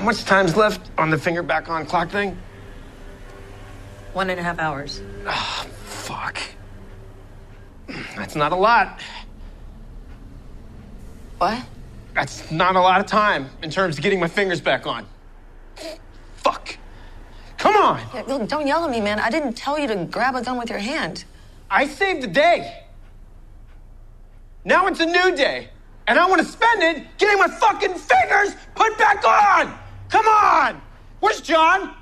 how much time's left on the finger back on clock thing? One and a half hours. Ah, fuck. That's not a lot. What? That's not a lot of time in terms of getting my fingers back on. Fuck. Come on. Yeah, look, don't yell at me, man. I didn't tell you to grab a gun with your hand. I saved the day. Now it's a new day. And I want to spend it getting my fucking fingers put back on. Come on. Where's John?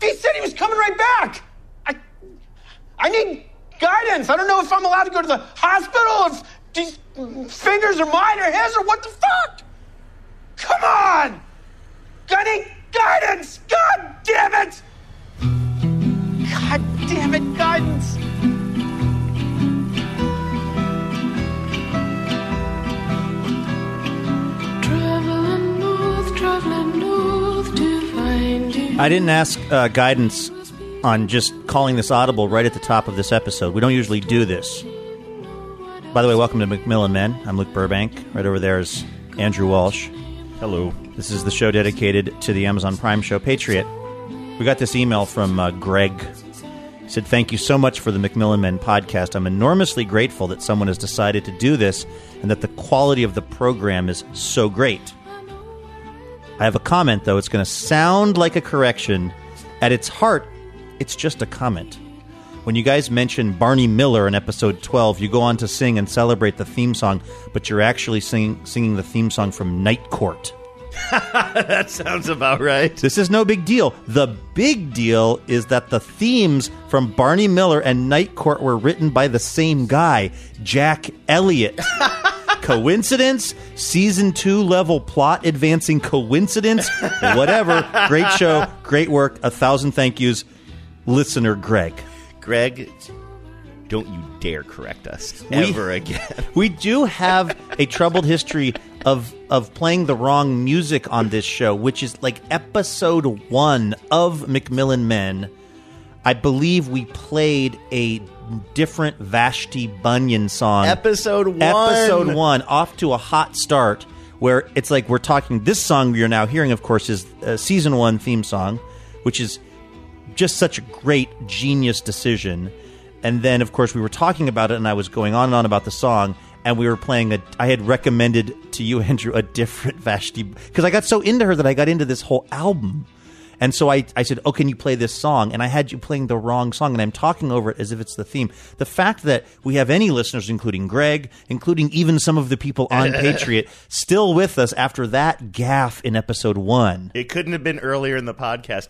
He said he was coming right back. I, I need guidance. I don't know if I'm allowed to go to the hospital, if these fingers are mine or his or what the fuck. Come on. I need guidance. God damn it. God damn it, guidance. I didn't ask uh, guidance on just calling this audible right at the top of this episode. We don't usually do this. By the way, welcome to McMillan Men. I'm Luke Burbank. Right over there is Andrew Walsh. Hello. This is the show dedicated to the Amazon Prime show Patriot. We got this email from uh, Greg. He said, Thank you so much for the McMillan Men podcast. I'm enormously grateful that someone has decided to do this and that the quality of the program is so great. I have a comment, though. It's going to sound like a correction. At its heart, it's just a comment. When you guys mention Barney Miller in episode 12, you go on to sing and celebrate the theme song, but you're actually singing, singing the theme song from Night Court. That sounds about right. This is no big deal. The big deal is that the themes from Barney Miller and Night Court were written by the same guy, Jack Elliott. coincidence? Season two level plot advancing coincidence? Whatever. Great show. Great work. A thousand thank yous. Listener Greg. Greg, don't you dare correct us We- ever again. We do have a troubled history of of playing the wrong music on this show, which is like episode one of McMillan Men. I believe we played a different Vashti Bunyan song. Episode one. Episode one, off to a hot start, where it's like we're talking. This song you're now hearing, of course, is a season one theme song, which is just such a great genius decision. And then, of course, we were talking about it, and I was going on and on about the song, and we were playing a. I had recommended to you, Andrew, a different Vashti because I got so into her that I got into this whole album. And so I, I said, "Oh, can you play this song?" And I had you playing the wrong song, and I'm talking over it as if it's the theme. The fact that we have any listeners, including Greg, including even some of the people on Patriot, still with us after that gaff in episode one. It couldn't have been earlier in the podcast.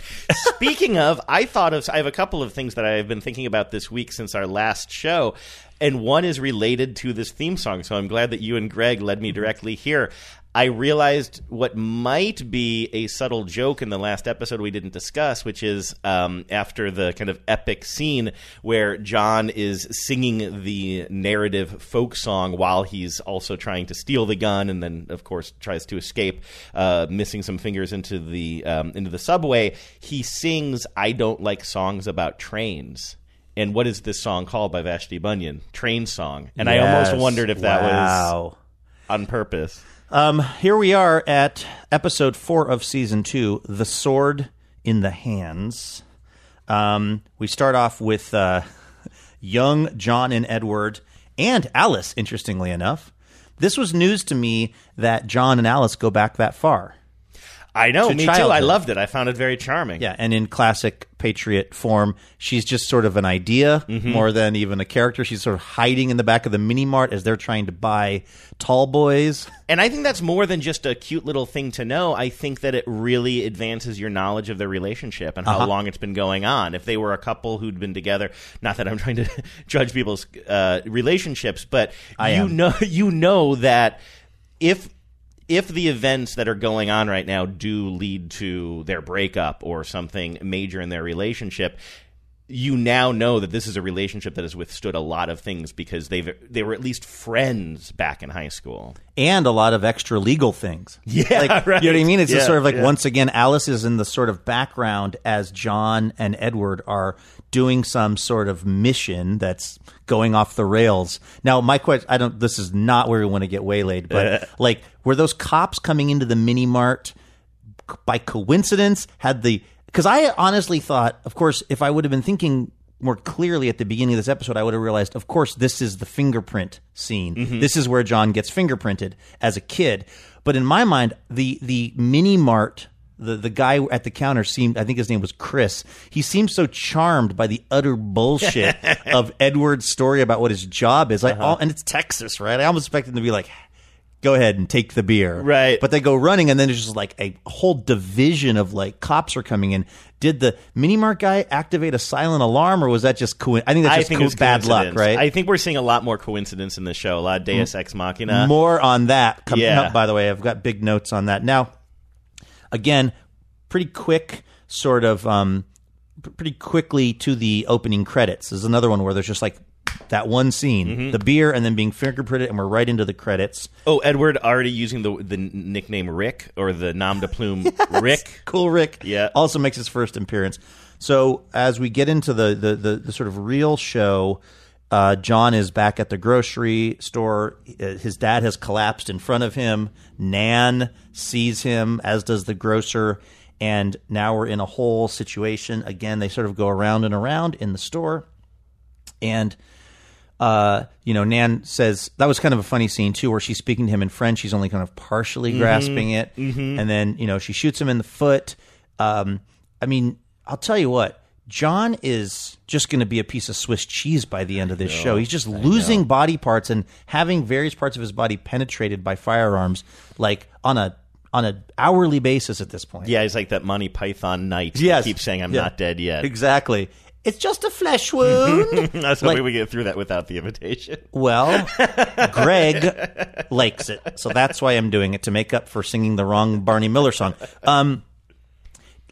Speaking of, I thought of I have a couple of things that I have been thinking about this week since our last show, and one is related to this theme song. So I'm glad that you and Greg led me directly here. I realized what might be a subtle joke in the last episode we didn't discuss, which is um, after the kind of epic scene where John is singing the narrative folk song while he's also trying to steal the gun, and then of course tries to escape, uh, missing some fingers into the um, into the subway. He sings, "I don't like songs about trains." And what is this song called by Vashti Bunyan? Train song. And I almost wondered if that was on purpose. Um, here we are at episode four of season two, "The Sword in the Hands." Um, we start off with uh, young John and Edward and Alice. Interestingly enough, this was news to me that John and Alice go back that far. I know, To me too. I loved it. I found it very charming. Yeah, and in classic Patriot form, she's just sort of an idea more than even a character. She's sort of hiding in the back of the mini mart as they're trying to buy tall boys. And I think that's more than just a cute little thing to know. I think that it really advances your knowledge of their relationship and how Uh-huh. long it's been going on. If they were a couple who'd been together, not that I'm trying to judge people's uh, relationships, but I you am. know you know that if if the events that are going on right now do lead to their breakup or something major in their relationship, you now know that this is a relationship that has withstood a lot of things because they've they were at least friends back in high school. and a lot of extra legal things. Yeah, like, right. You know what I mean? It's just sort of like yeah. once again, Alice is in the sort of background as John and Edward are doing some sort of mission that's going off the rails. Now, my question, I don't. This is not where we want to get waylaid, but like, were those cops coming into the mini mart? by coincidence had the because I honestly thought, of course, if I would have been thinking more clearly at the beginning of this episode, I would have realized, of course, this is the fingerprint scene. Mm-hmm. This is where John gets fingerprinted as a kid. But in my mind, the the mini mart. The, the guy at the counter seemed I think his name was Chris. He seemed so charmed by the utter bullshit of Edward's story about what his job is. Like uh-huh. all, and it's Texas, right? I almost expected him to be like, go ahead and take the beer. Right. But they go running, and then there's just like a whole division of like cops are coming in. Did the mini mart guy activate a silent alarm, or was that just co- I think that's I just think co- bad luck, right? I think we're seeing a lot more coincidence in this show. A lot of Deus Ex Machina. More on that coming Yeah. up. By the way, I've got big notes on that. Now, again, pretty quick, sort of, um, pretty quickly to the opening credits. There's another one where there's just like that one scene, Mm-hmm. the beer, and then being fingerprinted, and we're right into the credits. Oh, Edward already using the the nickname Rick or the nom de plume Rick. Cool Rick Yeah. also makes his first appearance. So as we get into the the, the, the sort of real show, uh, John is back at the grocery store. Uh, His dad has collapsed in front of him. Nan sees him, as does the grocer. And now we're in a whole situation. Again, they sort of go around and around in the store. And uh, you know, Nan says that was kind of a funny scene too, where she's speaking to him in French. He's only kind of partially grasping it, and then you know she shoots him in the foot. Um, I mean, I'll tell you what, John is just going to be a piece of Swiss cheese by the end of this show. He's just losing body parts and having various parts of his body penetrated by firearms, like on a on an hourly basis at this point. Yeah, he's like that Monty Python knight. Yes. Keeps saying, "I'm Yeah. not dead yet." exactly. It's just a flesh wound. That's Like- way we get through that without the invitation. Well, Greg likes it, so that's why I'm doing it to make up for singing the wrong Barney Miller song. Um,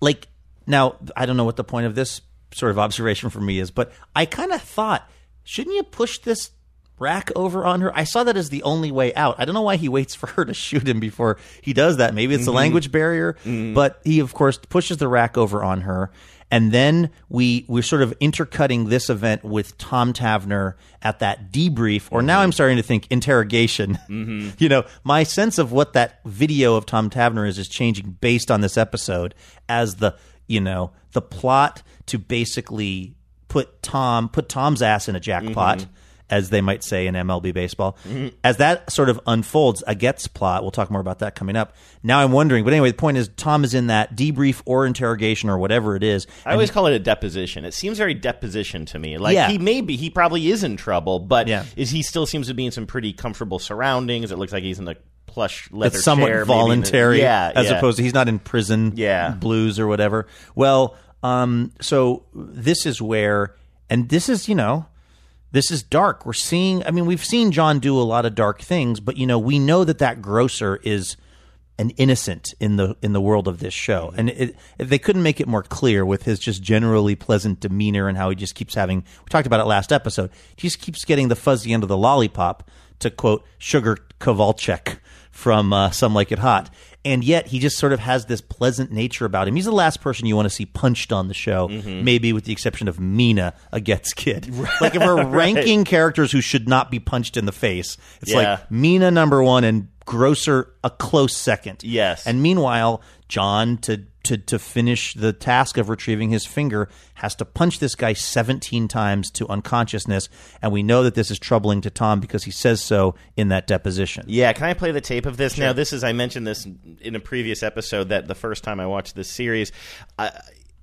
like now, I don't know what the point of this sort of observation for me is, but I kind of thought, shouldn't you push this rack over on her? I saw that as the only way out. I don't know why he waits for her to shoot him before he does that. Maybe it's a language barrier, but he of course pushes the rack over on her. And then we we're sort of intercutting this event with Tom Tavner at that debrief, or now I'm starting to think interrogation. Mm-hmm. You know, my sense of what that video of Tom Tavner is is changing based on this episode as the you know the plot to basically put Tom put Tom's ass in a jackpot. Mm-hmm. As they might say in MLB baseball, as that sort of unfolds, Agathe's plot. We'll talk more about that coming up. Now I'm wondering, but anyway, the point is, Tom is in that debrief or interrogation or whatever it is, I always call it a deposition. It seems very deposition to me. Like Yeah. he may be, he probably is in trouble, but Yeah. is he still seems to be in some pretty comfortable surroundings? It looks like he's in a plush leather it's somewhat chair, in the- voluntary yeah, as yeah. opposed to he's not in prison Yeah. blues or whatever well um so this is where and this is you know this is dark. We're seeing i mean we've seen john do a lot of dark things but you know we know that that grocer is an innocent in the in the world of this show. And it, it, they couldn't make it more clear with his just generally pleasant demeanor and how he just keeps having we talked about it last episode he just keeps getting the fuzzy end of the lollipop to quote sugar Kowalczyk from uh, some like it hot and yet he just sort of has this pleasant nature about him he's the last person you want to see punched on the show mm-hmm. maybe with the exception of mina Agathe's kid like if we're ranking characters who should not be punched in the face it's Yeah. like mina number one and Grocer a close second. Yes. And meanwhile, John to to to finish the task of retrieving his finger has to punch this guy 17 times to unconsciousness and we know that this is troubling to Tom because he says so in that deposition. Yeah, can I play the tape of this now? This is I mentioned this in a previous episode that the first time I watched this series. Uh,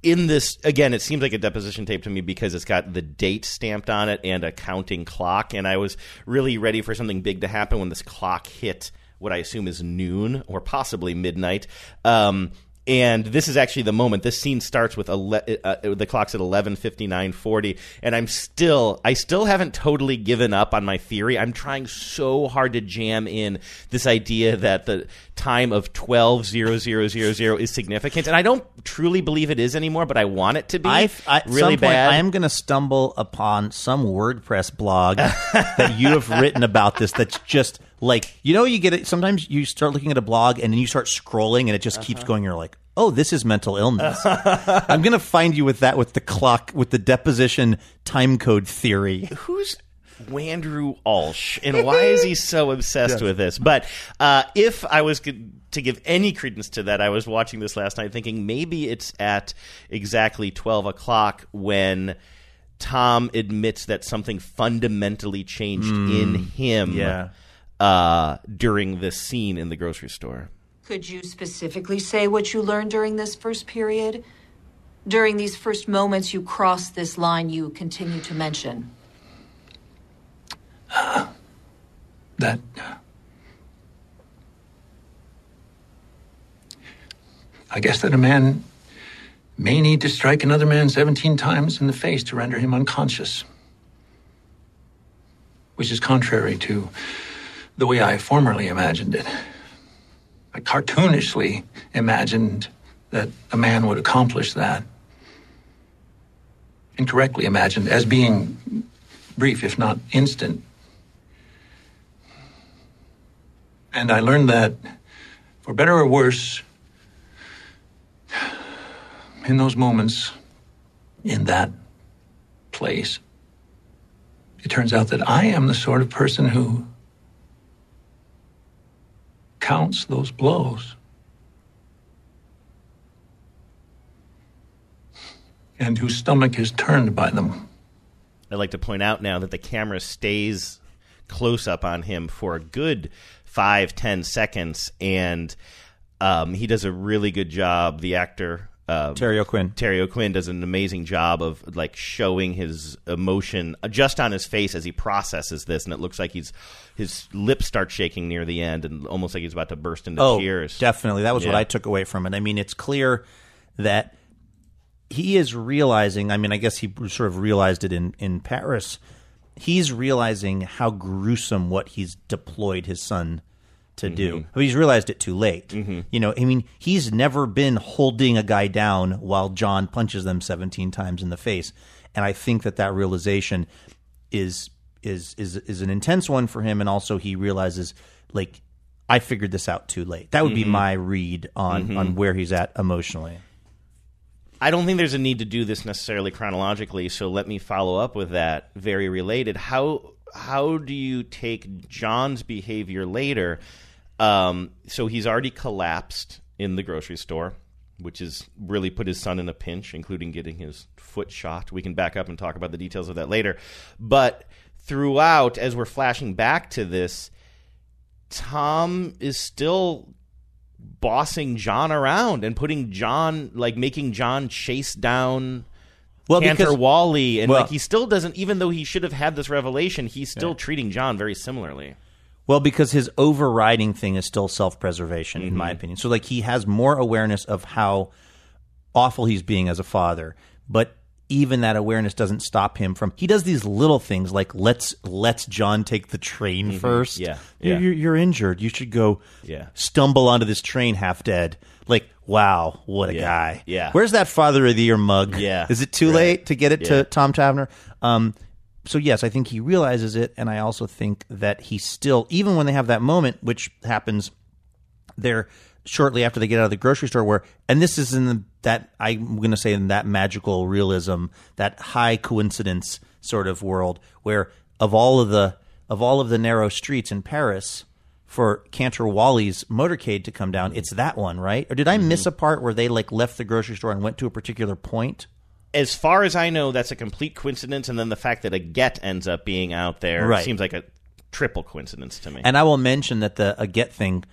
in this again, it seems like a deposition tape to me because it's got the date stamped on it and a counting clock, and I was really ready for something big to happen when this clock hit what I assume is noon or possibly midnight. Um, and this is actually the moment. This scene starts with ele- uh, the clock's at eleven fifty nine forty, and I'm still, I still haven't totally given up on my theory. I'm trying so hard to jam in this idea that the time of twelve zero zero zero zero is significant, and I don't truly believe it is anymore. But I want it to be I, I, really some point, bad. I am going to stumble upon some WordPress blog that you have written about this. That's just like you know, you get it. Sometimes you start looking at a blog and then you start scrolling, and it just keeps going. You're like, oh, this is mental illness. I'm going to find you with that, with the clock, with the deposition time code theory. who's Wandrew Alsh and why is he so obsessed with this? But uh, if I was g- to to give any credence to that, I was watching this last night thinking maybe it's at exactly 12 o'clock when Tom admits that something fundamentally changed in him yeah. Uh, during this scene in the grocery store. Could you specifically say what you learned during this first period? During these first moments you crossed this line you continue to mention. that I guess that a man may need to strike another man 17 times in the face to render him unconscious. Which is contrary to the way I formerly imagined it. I cartoonishly imagined that a man would accomplish that. Incorrectly imagined as being brief, if not instant. And I learned that, for better or worse, in those moments, in that place, it turns out that I am the sort of person who counts those blows. And whose stomach is turned by them. I'd like to point out now that the camera stays close up on him for a good five, ten seconds, and um, he does a really good job. The actor. Uh, Terry O'Quinn. Terry O'Quinn does an amazing job of like showing his emotion just on his face as he processes this, and it looks like he's his lips start shaking near the end, and almost like he's about to burst into Oh, tears. definitely. That was what I took away from it. I mean, it's clear that he is realizing. I mean, I guess he sort of realized it in in Paris. He's realizing how gruesome what he's deployed his son to do. Mm-hmm. But he's realized it too late. Mm-hmm. You know, I mean, he's never been holding a guy down while John punches them 17 times in the face. And I think that that realization is is is is an intense one for him and also he realizes like I figured this out too late. That would be mm-hmm. my read on on where he's at emotionally. I don't think there's a need to do this necessarily chronologically, so let me follow up with that. Very related. How how do you take John's behavior later? Um, so he's already collapsed in the grocery store, which has really put his son in a pinch, including getting his foot shot. We can back up and talk about the details of that later. But throughout, as we're flashing back to this, Tom is still bossing John around and putting John like making John chase down Well, Cantor because Wally and well- like he still doesn't even though he should have had this revelation, he's still treating John very similarly. Well, because his overriding thing is still self preservation, in Mm-hmm. my opinion. So, like, he has more awareness of how awful he's being as a father, but even that awareness doesn't stop him from. He does these little things like let's let's John take the train first. Mm-hmm. Yeah, You're, yeah. You're, you're injured. You should go. Yeah. stumble onto this train half dead. Like, wow, what a Yeah, guy. yeah. Where's that Father of the Year mug? Yeah, Is it too right. late to get it Yeah. to Tom Tavner? Um, so yes, I think he realizes it, and I also think that he still, even when they have that moment, which happens there shortly after they get out of the grocery store, where, and this is in the, that I'm going to say in that magical realism, that high coincidence sort of world, where of all of the of all of the narrow streets in Paris. For Cantor Wally's motorcade to come down, it's that one, right? Or did I miss mm-hmm. a part where they like left the grocery store and went to a particular point? As far as I know, that's a complete coincidence, and then the fact that Agathe ends up being out there Right. seems like a triple coincidence to me. And I will mention that the Agathe thing.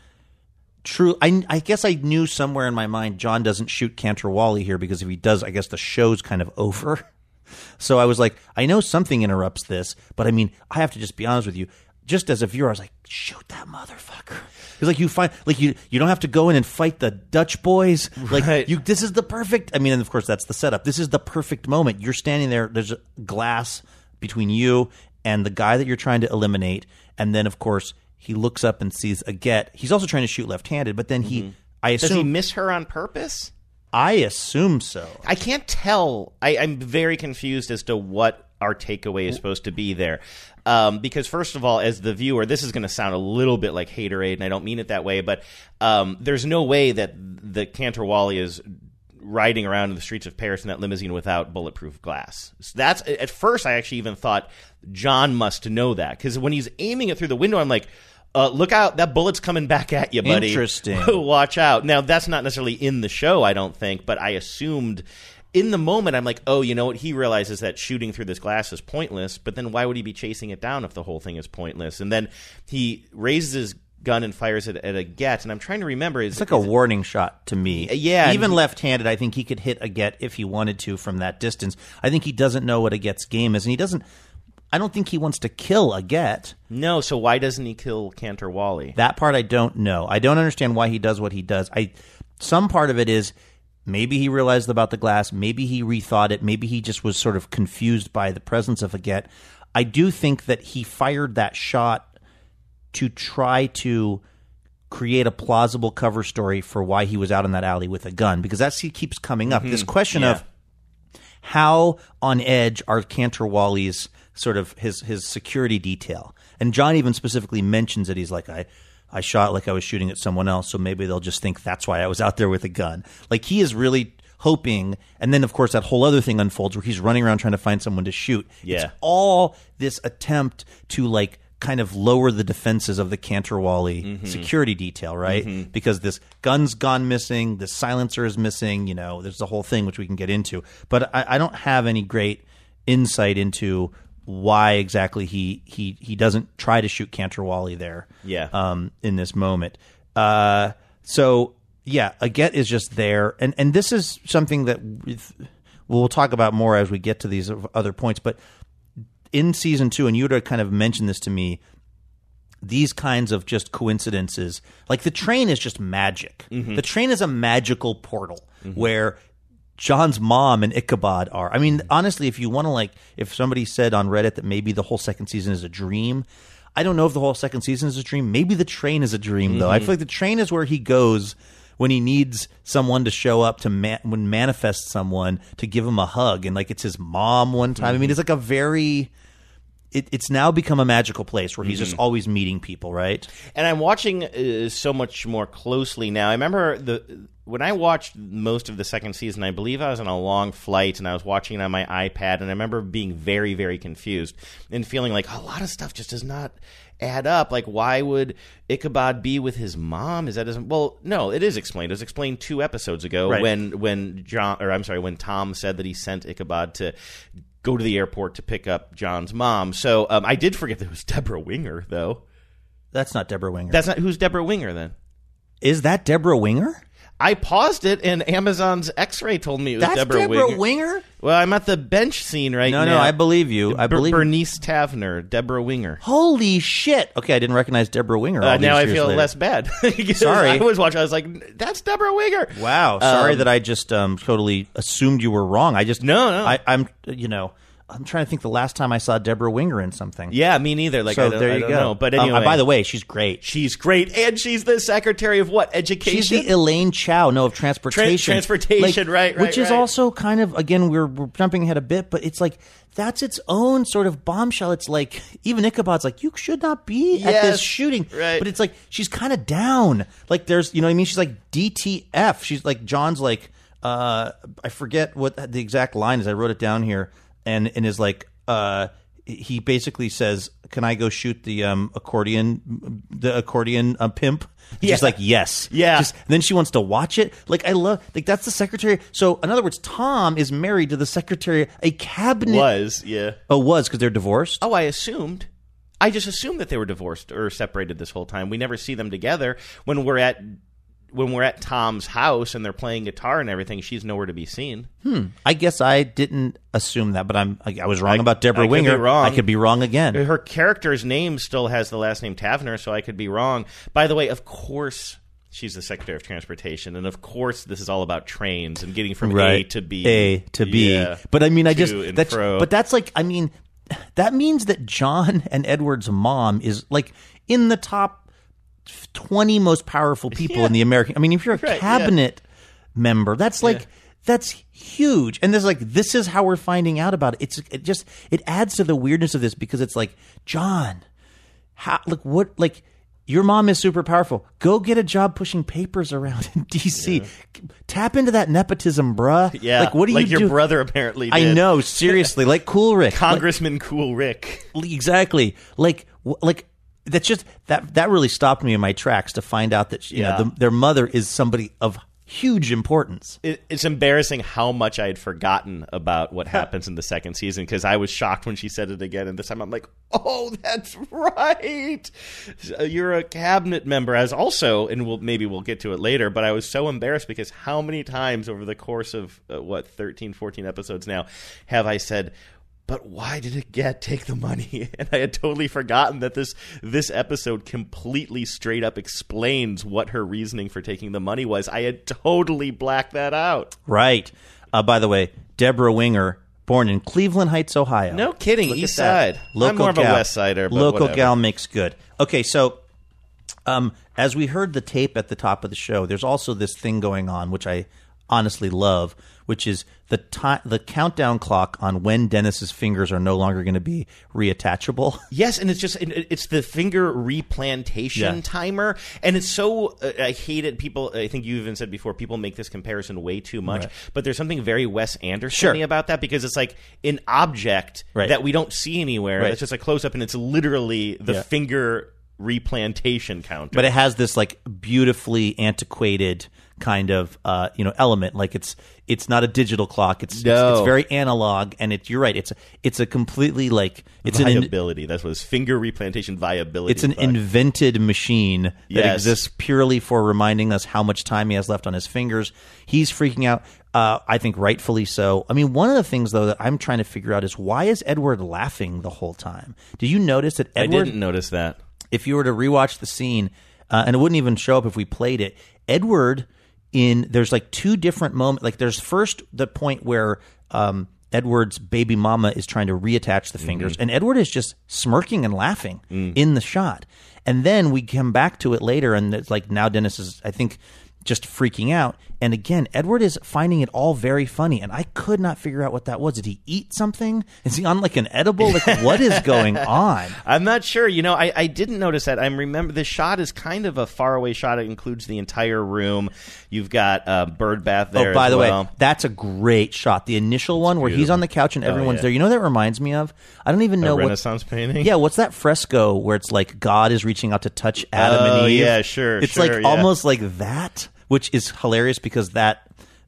True, I, I guess I knew somewhere in my mind John doesn't shoot Cantor Wally here because if he does, I guess the show's kind of over. So I was like, I know something interrupts this, but I mean, I have to just be honest with you. Just as a viewer, I was like, shoot that motherfucker. Because like you find, like you, you don't have to go in and fight the Dutch boys. Like Right. you, this is the perfect. I mean, and of course that's the setup. This is the perfect moment. You're standing there. There's glass between you and the guy that you're trying to eliminate, and then of course he looks up and sees Agathe. He's also trying to shoot left-handed, but then he, I assume, Does he miss her on purpose? I assume so. I can't tell. I, I'm very confused as to what our takeaway is supposed to be there. Um, because first of all, as the viewer, this is going to sound a little bit like haterade, and I don't mean it that way. But um, there's no way that the Cantor Wally is riding around in the streets of Paris in that limousine without bulletproof glass. So that's at first I actually even thought John must know that because when he's aiming it through the window, I'm like. uh, look out, that bullet's coming back at you, buddy. Interesting. Watch out. Now, that's not necessarily in the show, I don't think, but I assumed in the moment, I'm like, oh, you know what? He realizes that shooting through this glass is pointless, but then why would he be chasing it down if the whole thing is pointless? And then he raises his gun and fires it at Agathe, and I'm trying to remember. Is It's like a it- warning shot to me. Uh, yeah, Even he- left-handed, I think he could hit Agathe if he wanted to from that distance. I think he doesn't know what Agathe's game is, and he doesn't. I don't think he wants to kill Agathe. No, so why doesn't he kill Cantor Wally? That part I don't know. I don't understand why he does what he does. I some part of it is maybe he realized about the glass, maybe he rethought it, maybe he just was sort of confused by the presence of Agathe. I do think that he fired that shot to try to create a plausible cover story for why he was out in that alley with a gun because that he keeps coming up. Mm-hmm. This question Yeah. of how on edge are Cantor Wally's sort of his his security detail. And John even specifically mentions it. He's like, I I shot like I was shooting at someone else, so maybe they'll just think that's why I was out there with a gun. Like he is really hoping and then of course that whole other thing unfolds where he's running around trying to find someone to shoot. Yeah. It's all this attempt to like kind of lower the defenses of the Cantor Wally mm-hmm. security detail, right? Mm-hmm. Because this gun's gone missing, this silencer is missing, you know, there's the whole thing which we can get into. But I, I don't have any great insight into why exactly he he he doesn't try to shoot Cantor Wally there. Yeah. Um, in this moment. Uh, so yeah, Agathe is just there, and and this is something that we'll talk about more as we get to these other points. But in season two, and you would kind of mentioned this to me, these kinds of just coincidences, like the train is just magic. The train is a magical portal where John's mom and Ichabod are. I mean, mm. honestly, if you want to like, if somebody said on Reddit that maybe the whole second season is a dream, I don't know if the whole second season is a dream. Maybe the train is a dream, though. I mm-hmm. feel like the train is where he goes when he needs someone to show up to man- when manifest someone to give him a hug, and like it's his mom one time. I mean, mm-hmm. it's like a very. It, it's now become a magical place where he's just always meeting people, right? and I'm watching uh, so much more closely now. I remember the when I watched most of the second season. I believe I was on a long flight and I was watching it on my iPad, and I remember being very, very confused and feeling like a lot of stuff just does not add up. Like, why would Ichabod be with his mom? Is that isn't well? No, it is explained. It was explained two episodes ago Right. when when John or I'm sorry, when Tom said that he sent Ichabod to. Go to the airport to pick up John's mom. So um, I did forget that it was Debra Winger, though. That's not Debra Winger. That's not who's Debra Winger then. is that Debra Winger? I paused it, and Amazon's X-ray told me it was That's Deborah, Debra Winger. Winger? Well, I'm at the bench scene right No, now. no, no, I believe you. I believe Bernice Tavner, Debra Winger. Holy shit! Okay, I didn't recognize Debra Winger. all Uh, now these I feel later. less bad. Sorry. I was watching. I was like, "That's Debra Winger." Wow, sorry Um, that I just um, totally assumed you were wrong. I just No, no. I, I'm you know I'm trying to think the last time I saw Debra Winger in something. Yeah, me neither. Like, so I don't, there you go. know. But Um, anyway, by the way, she's great. she's great, and she's the secretary of what education? She's the Elaine Chao, no, of transportation. transportation, right, right, Which is right. also kind of again we're, we're jumping ahead a bit, but it's like that's its own sort of bombshell. It's like even Ichabod's like you should not be at this shooting, right. But it's like she's kind of down. Like there's you know what I mean. She's like DTF. She's like John's like uh I forget what the exact line is. I wrote it down here, and and is like uh he basically says, "Can I go shoot the um accordion the accordion uh, pimp?" Yeah. She's like, "Yes." Yeah. Just- then she wants to watch it. Like I love like that's the secretary. So in other words, Tom is married to the secretary, a cabinet was yeah. Oh, was because they're divorced. Oh, I assumed. I just assumed that they were divorced or separated this whole time. We never see them together. When we're at when we're at Tom's house and they're playing guitar and everything, she's nowhere to be seen. Hmm. I guess I didn't assume that, but I'm I, I was wrong I- about Deborah I could Winger. be wrong. I could be wrong again. Her character's name still has the last name Tavner, so I could be wrong. By the way, of course, she's the Secretary of Transportation, and of course, this is all about trains and getting from A to B. A to B. Yeah. But I mean, I just that's fro. but that's like I mean, that means that John and Edward's mom is like in the top twenty most powerful people in the American. I mean, if you're a Right, yeah. cabinet member, that's like that's huge. And there's like this is how we're finding out about it. It's it just it adds to the weirdness of this because it's like John, how like what like. Your mom is super powerful. Go get a job pushing papers around in D.C. Tap into that nepotism, bruh. Yeah, like what do like you Like your do? brother apparently I know, seriously, like Cool Rick. Congressman Cool Rick. Exactly. Like, like that's just that that really stopped me in my tracks to find out that you Yeah. know the, their mother is somebody of huge importance. it, it's embarrassing how much I had forgotten about what happens in the second season because I was shocked when she said it again, and this time I'm like, "Oh, that's right. Uh, You're a cabinet member." As also, and we'll maybe we'll get to it later, but I was so embarrassed because how many times over the course of uh, what 13, 14 episodes now have I said. But why did it get take the money? And I had totally forgotten that this this episode completely straight up explains what her reasoning for taking the money was. I had totally blacked that out. Right. Uh, by the way, Debra Winger, born in Cleveland Heights, Ohio. No kidding, Look East. Side. Local I'm more of a. West Sider, but Local whatever. gal makes good. Okay, so um, as we heard the tape at the top of the show, there's also this thing going on, which I honestly love, which is the time, the countdown clock on when Dennis's fingers are no longer going to be reattachable. Yes, and it's just it- it's the finger replantation Yeah. timer, and it's so uh, I hate it. People, I think you even said before, people make this comparison way too much. Right. But there's something very Wes Anderson Sure. about that because it's like an object Right. that we don't see anywhere. Right. It's just a close up, and it's literally the Yeah. finger replantation counter. but it has this like beautifully antiquated kind of uh, you know element like it's it's not a digital clock it's it's, No. it's very analog and it you're right it's a, it's a completely like it's an viability. That's what it's finger replantation viability. it's an Fuck. invented machine that Yes. exists purely for reminding us how much time he has left on his fingers. He's freaking out. Uh, I think rightfully so. I mean, one of the things though that I'm trying to figure out is why is Edward laughing the whole time? Do you notice that I Edward? didn't notice that. if you were to rewatch the scene, uh, and it wouldn't even show up if we played it, Edward in there's like two different moments. Like there's first the point where um, Edward's baby mama is trying to reattach the fingers, and Edward is just smirking and laughing in the shot. And then we come back to it later, and it's like now Dennis is, I think, just freaking out. And again, Edward is finding it all very funny, and I could not figure out what that was. Did he eat something? Is he on like an edible? Like what is going on? I'm not sure. You know, I, I didn't notice that. I remember the shot is kind of a faraway shot. It includes the entire room. You've got a bird bath oh, there. Oh, by the well. way, that's a great shot. The initial one where he's on the couch and everyone's yeah. there. You know what that reminds me of? I don't even a know what. Renaissance painting. Yeah, what's that fresco where it's like God is reaching out to touch Adam Oh, and Eve? yeah, sure, It's sure, like yeah. almost like that, which is hilarious because that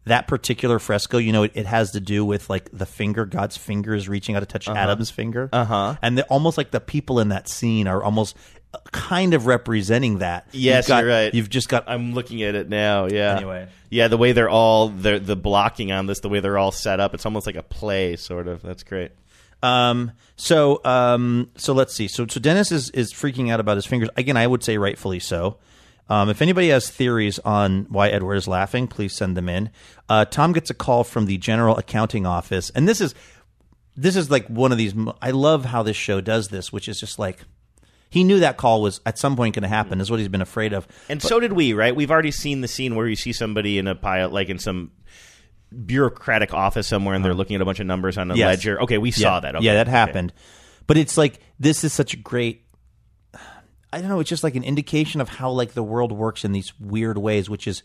that particular fresco, you know, it, it has to do with like the finger, God's finger is reaching out to touch Adam's finger, uh-huh. and the, almost like the people in that scene are almost uh, kind of representing that. Yes, got- you're right. You've just got I'm looking at it now. Yeah. Anyway. Yeah, the way they're all the the blocking on this, the way they're all set up, it's almost like a play, sort of. That's great. Um. So. Um. So let's see. So. So Dennis is is freaking out about his fingers again. I would say rightfully so. Um. If anybody has theories on why Edward is laughing, please send them in. Uh. Tom gets a call from the General Accounting Office, and this is this is like one of these. I love how this show does this, which is just like he knew that call was at some point going to happen. Is what he's been afraid of. And so did we, right? We've already seen the scene where you see somebody in a pile, like in some bureaucratic office somewhere, and they're looking at a bunch of numbers on a Yes. ledger. Okay, we saw yeah. that. Okay. Yeah, that Okay. happened. But it's like this is such a great I don't know, it's just like an indication of how like the world works in these weird ways, which is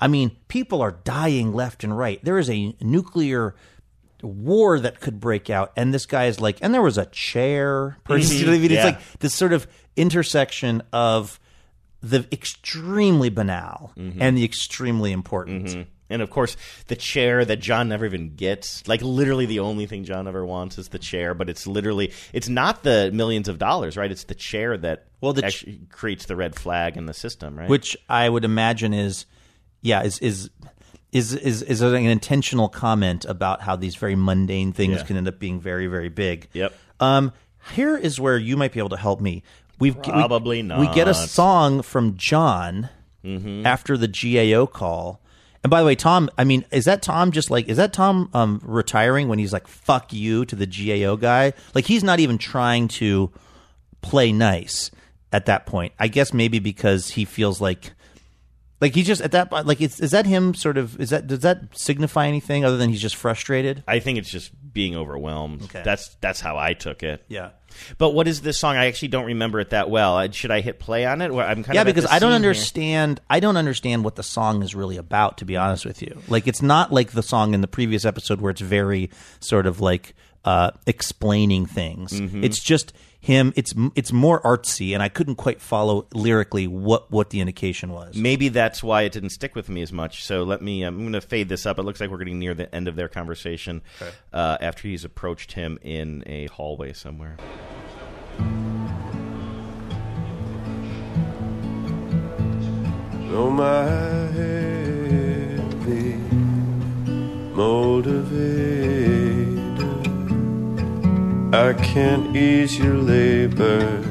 I mean, people are dying left and right. There is a nuclear war that could break out and this guy is like and there was a chair person you know what I mean? Yeah. it's like this sort of intersection of the extremely banal mm-hmm. and the extremely important. Mm-hmm. And of course, the chair that John never even gets. Like literally, the only thing John ever wants is the chair. But it's literally, it's not the millions of dollars, right? It's the chair that Well, the ch- creates the red flag in the system, right? which I would imagine is, yeah, is is is is is an intentional comment about how these very mundane things Yeah. can end up being very very big. Yep. Um, here is where you might be able to help me. We've we- Probably not We get a song from John Mm-hmm. after the GAO call. And by the way, Tom, I mean, is that Tom just like is that Tom um, retiring when he's like "fuck you" to the GAO guy? Like he's not even trying to play nice at that point. I guess maybe because he feels like like he just at that point like it's, is that him sort of is that does that signify anything other than he's just frustrated? I think it's just being overwhelmed. Okay. That's that's how I took it. Yeah. But what is this song? I actually don't remember it that well. Uh, Should I hit play on it? I'm kind yeah, of because I don't scene here. understand. I don't understand what the song is really about. To be honest with you, like it's not like the song in the previous episode where it's very sort of like uh, explaining things. Mm-hmm. It's just him. It's it's more artsy, and I couldn't quite follow lyrically what what the indication was. Maybe that's why it didn't stick with me as much. So let me. I'm going to fade this up. It looks like we're getting near the end of their conversation uh, after he's approached him in a hallway somewhere. Oh, my heavy motivator. I can't ease your labor.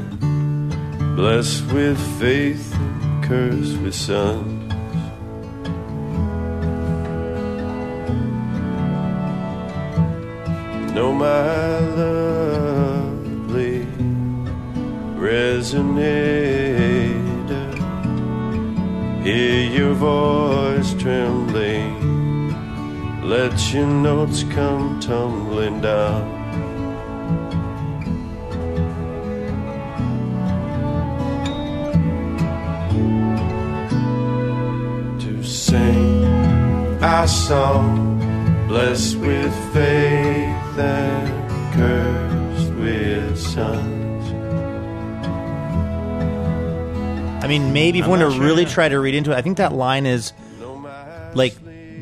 Blessed with faith, cursed with sons. Know my lovely resonator. Hear your voice trembling. Let your notes come tumbling down. Song, blessed with faith and cursed with sons. I mean, maybe if you want to really try to read into it, I think that line is like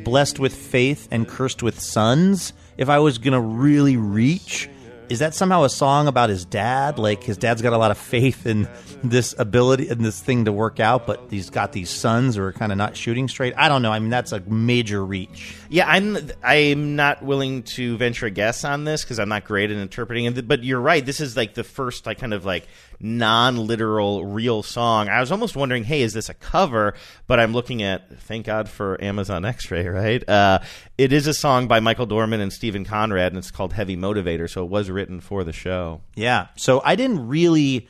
blessed with faith and cursed with sons. If I was gonna really reach, is that somehow a song about his dad? Like his dad's got a lot of faith in this ability and this thing to work out, but he's got these sons who are kind of not shooting straight. I don't know. I mean, that's a major reach. Yeah, I'm. I'm not willing to venture a guess on this because I'm not great at interpreting it. But you're right. This is like the first, like, kind of like non-literal real song. I was almost wondering, hey, is this a cover? But I'm looking at. Thank God for Amazon X-Ray, right? Uh, it is a song by Michael Dorman and Steven Conrad, and it's called "Heavy Motivator." So it was written for the show. Yeah. So I didn't really,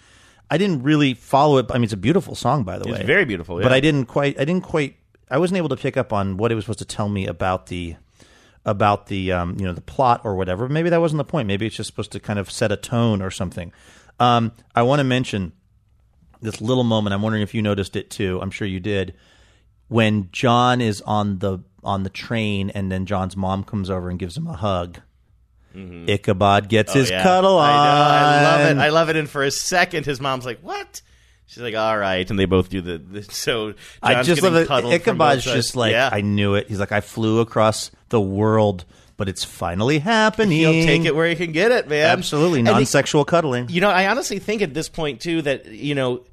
I didn't really follow it. I mean, it's a beautiful song, by the It's way. very beautiful, But. I didn't quite. I didn't quite. I wasn't able to pick up on what it was supposed to tell me about the, about the, um, you know, the plot or whatever. Maybe that wasn't the point. Maybe it's just supposed to kind of set a tone or something. Um, I want to mention this little moment. I'm wondering if you noticed it too. I'm sure you did. When John is on the on the train, and then John's mom comes over and gives him a hug. Ichabod gets his Mm-hmm. Oh, Yeah. cuddle on. I. I love it. I love it. And for a second, his mom's like, "What?" She's like, "All right," and they both do the. the so I just love it. Ichabod's just like yeah. I knew it. He's like I flew across the world, but it's finally happening. He'll take it where he can get it, man. Absolutely, non-sexual cuddling. You know, I honestly think at this point too that you know,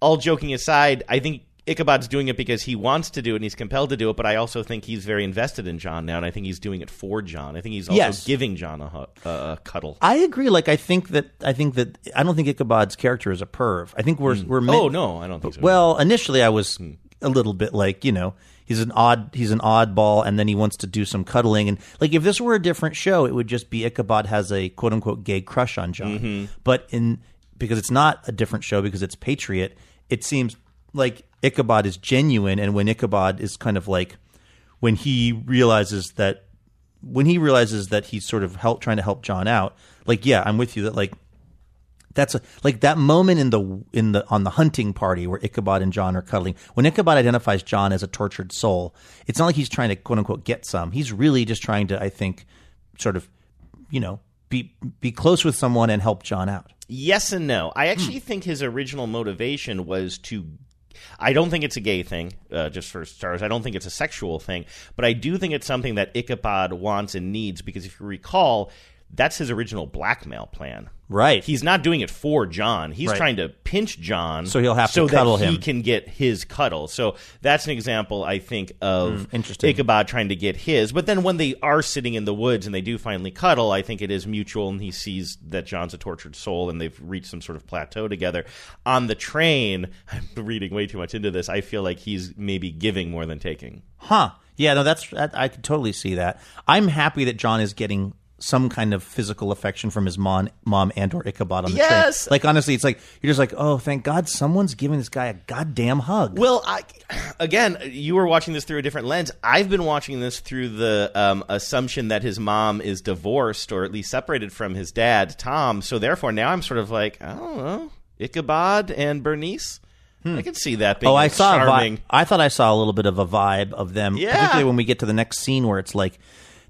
all joking aside, I think Ichabod's doing it because he wants to do it and he's compelled to do it. But I also think he's very invested in John now, and I think he's doing it for John. I think he's also Yes. giving John a, a, a cuddle. I agree. Like I think that I think that I don't think Ichabod's character is a perv. I think we're we're meant- oh no, I don't think so. Well, initially I was Hmm. a little bit like, you know, he's an odd he's an oddball and then he wants to do some cuddling and like if this were a different show, it would just be Ichabod has a quote unquote gay crush on John. Mm-hmm. But in because it's not a different show because it's Patriot, it seems like Ichabod is genuine and when Ichabod is kind of like when he realizes that when he realizes that he's sort of help trying to help John out, like yeah, I'm with you that like that's a, like that moment in the in the on the hunting party where Ichabod and John are cuddling. When Ichabod identifies John as a tortured soul, it's not like he's trying to quote unquote get some. He's really just trying to, I think, sort of, you know, be be close with someone and help John out. Yes and no. I Hmm. actually think his original motivation was to. I don't think it's a gay thing, uh, just for starters. I don't think it's a sexual thing, but I do think it's something that Ichabod wants and needs because if you recall, that's his original blackmail plan. Right. He's not doing it for John. He's Right. trying to pinch John So he'll have to cuddle that he him. can get his cuddle. So that's an example, I think, of Hmm, interesting. Ichabod trying to get his. But then when they are sitting in the woods and they do finally cuddle, I think it is mutual, and he sees that John's a tortured soul, and they've reached some sort of plateau together. On the train, I'm reading way too much into this. I feel like he's maybe giving more than taking. Huh. Yeah, no, that's that, I could totally see that. I'm happy that John is getting some kind of physical affection from his mom, mom and or Ichabod on the Yes! train. Like honestly, it's like you're just like, oh, thank God, someone's giving this guy a goddamn hug. Well, I, again, you were watching this through a different lens. I've been watching this through the um, assumption that his mom is divorced or at least separated from his dad, Tom. So therefore, now I'm sort of like, I don't know, Ichabod and Bernice. I can see that being Oh, I a saw. A charming. vibe. I thought I saw a little bit of a vibe of them, Yeah. particularly when we get to the next scene where it's like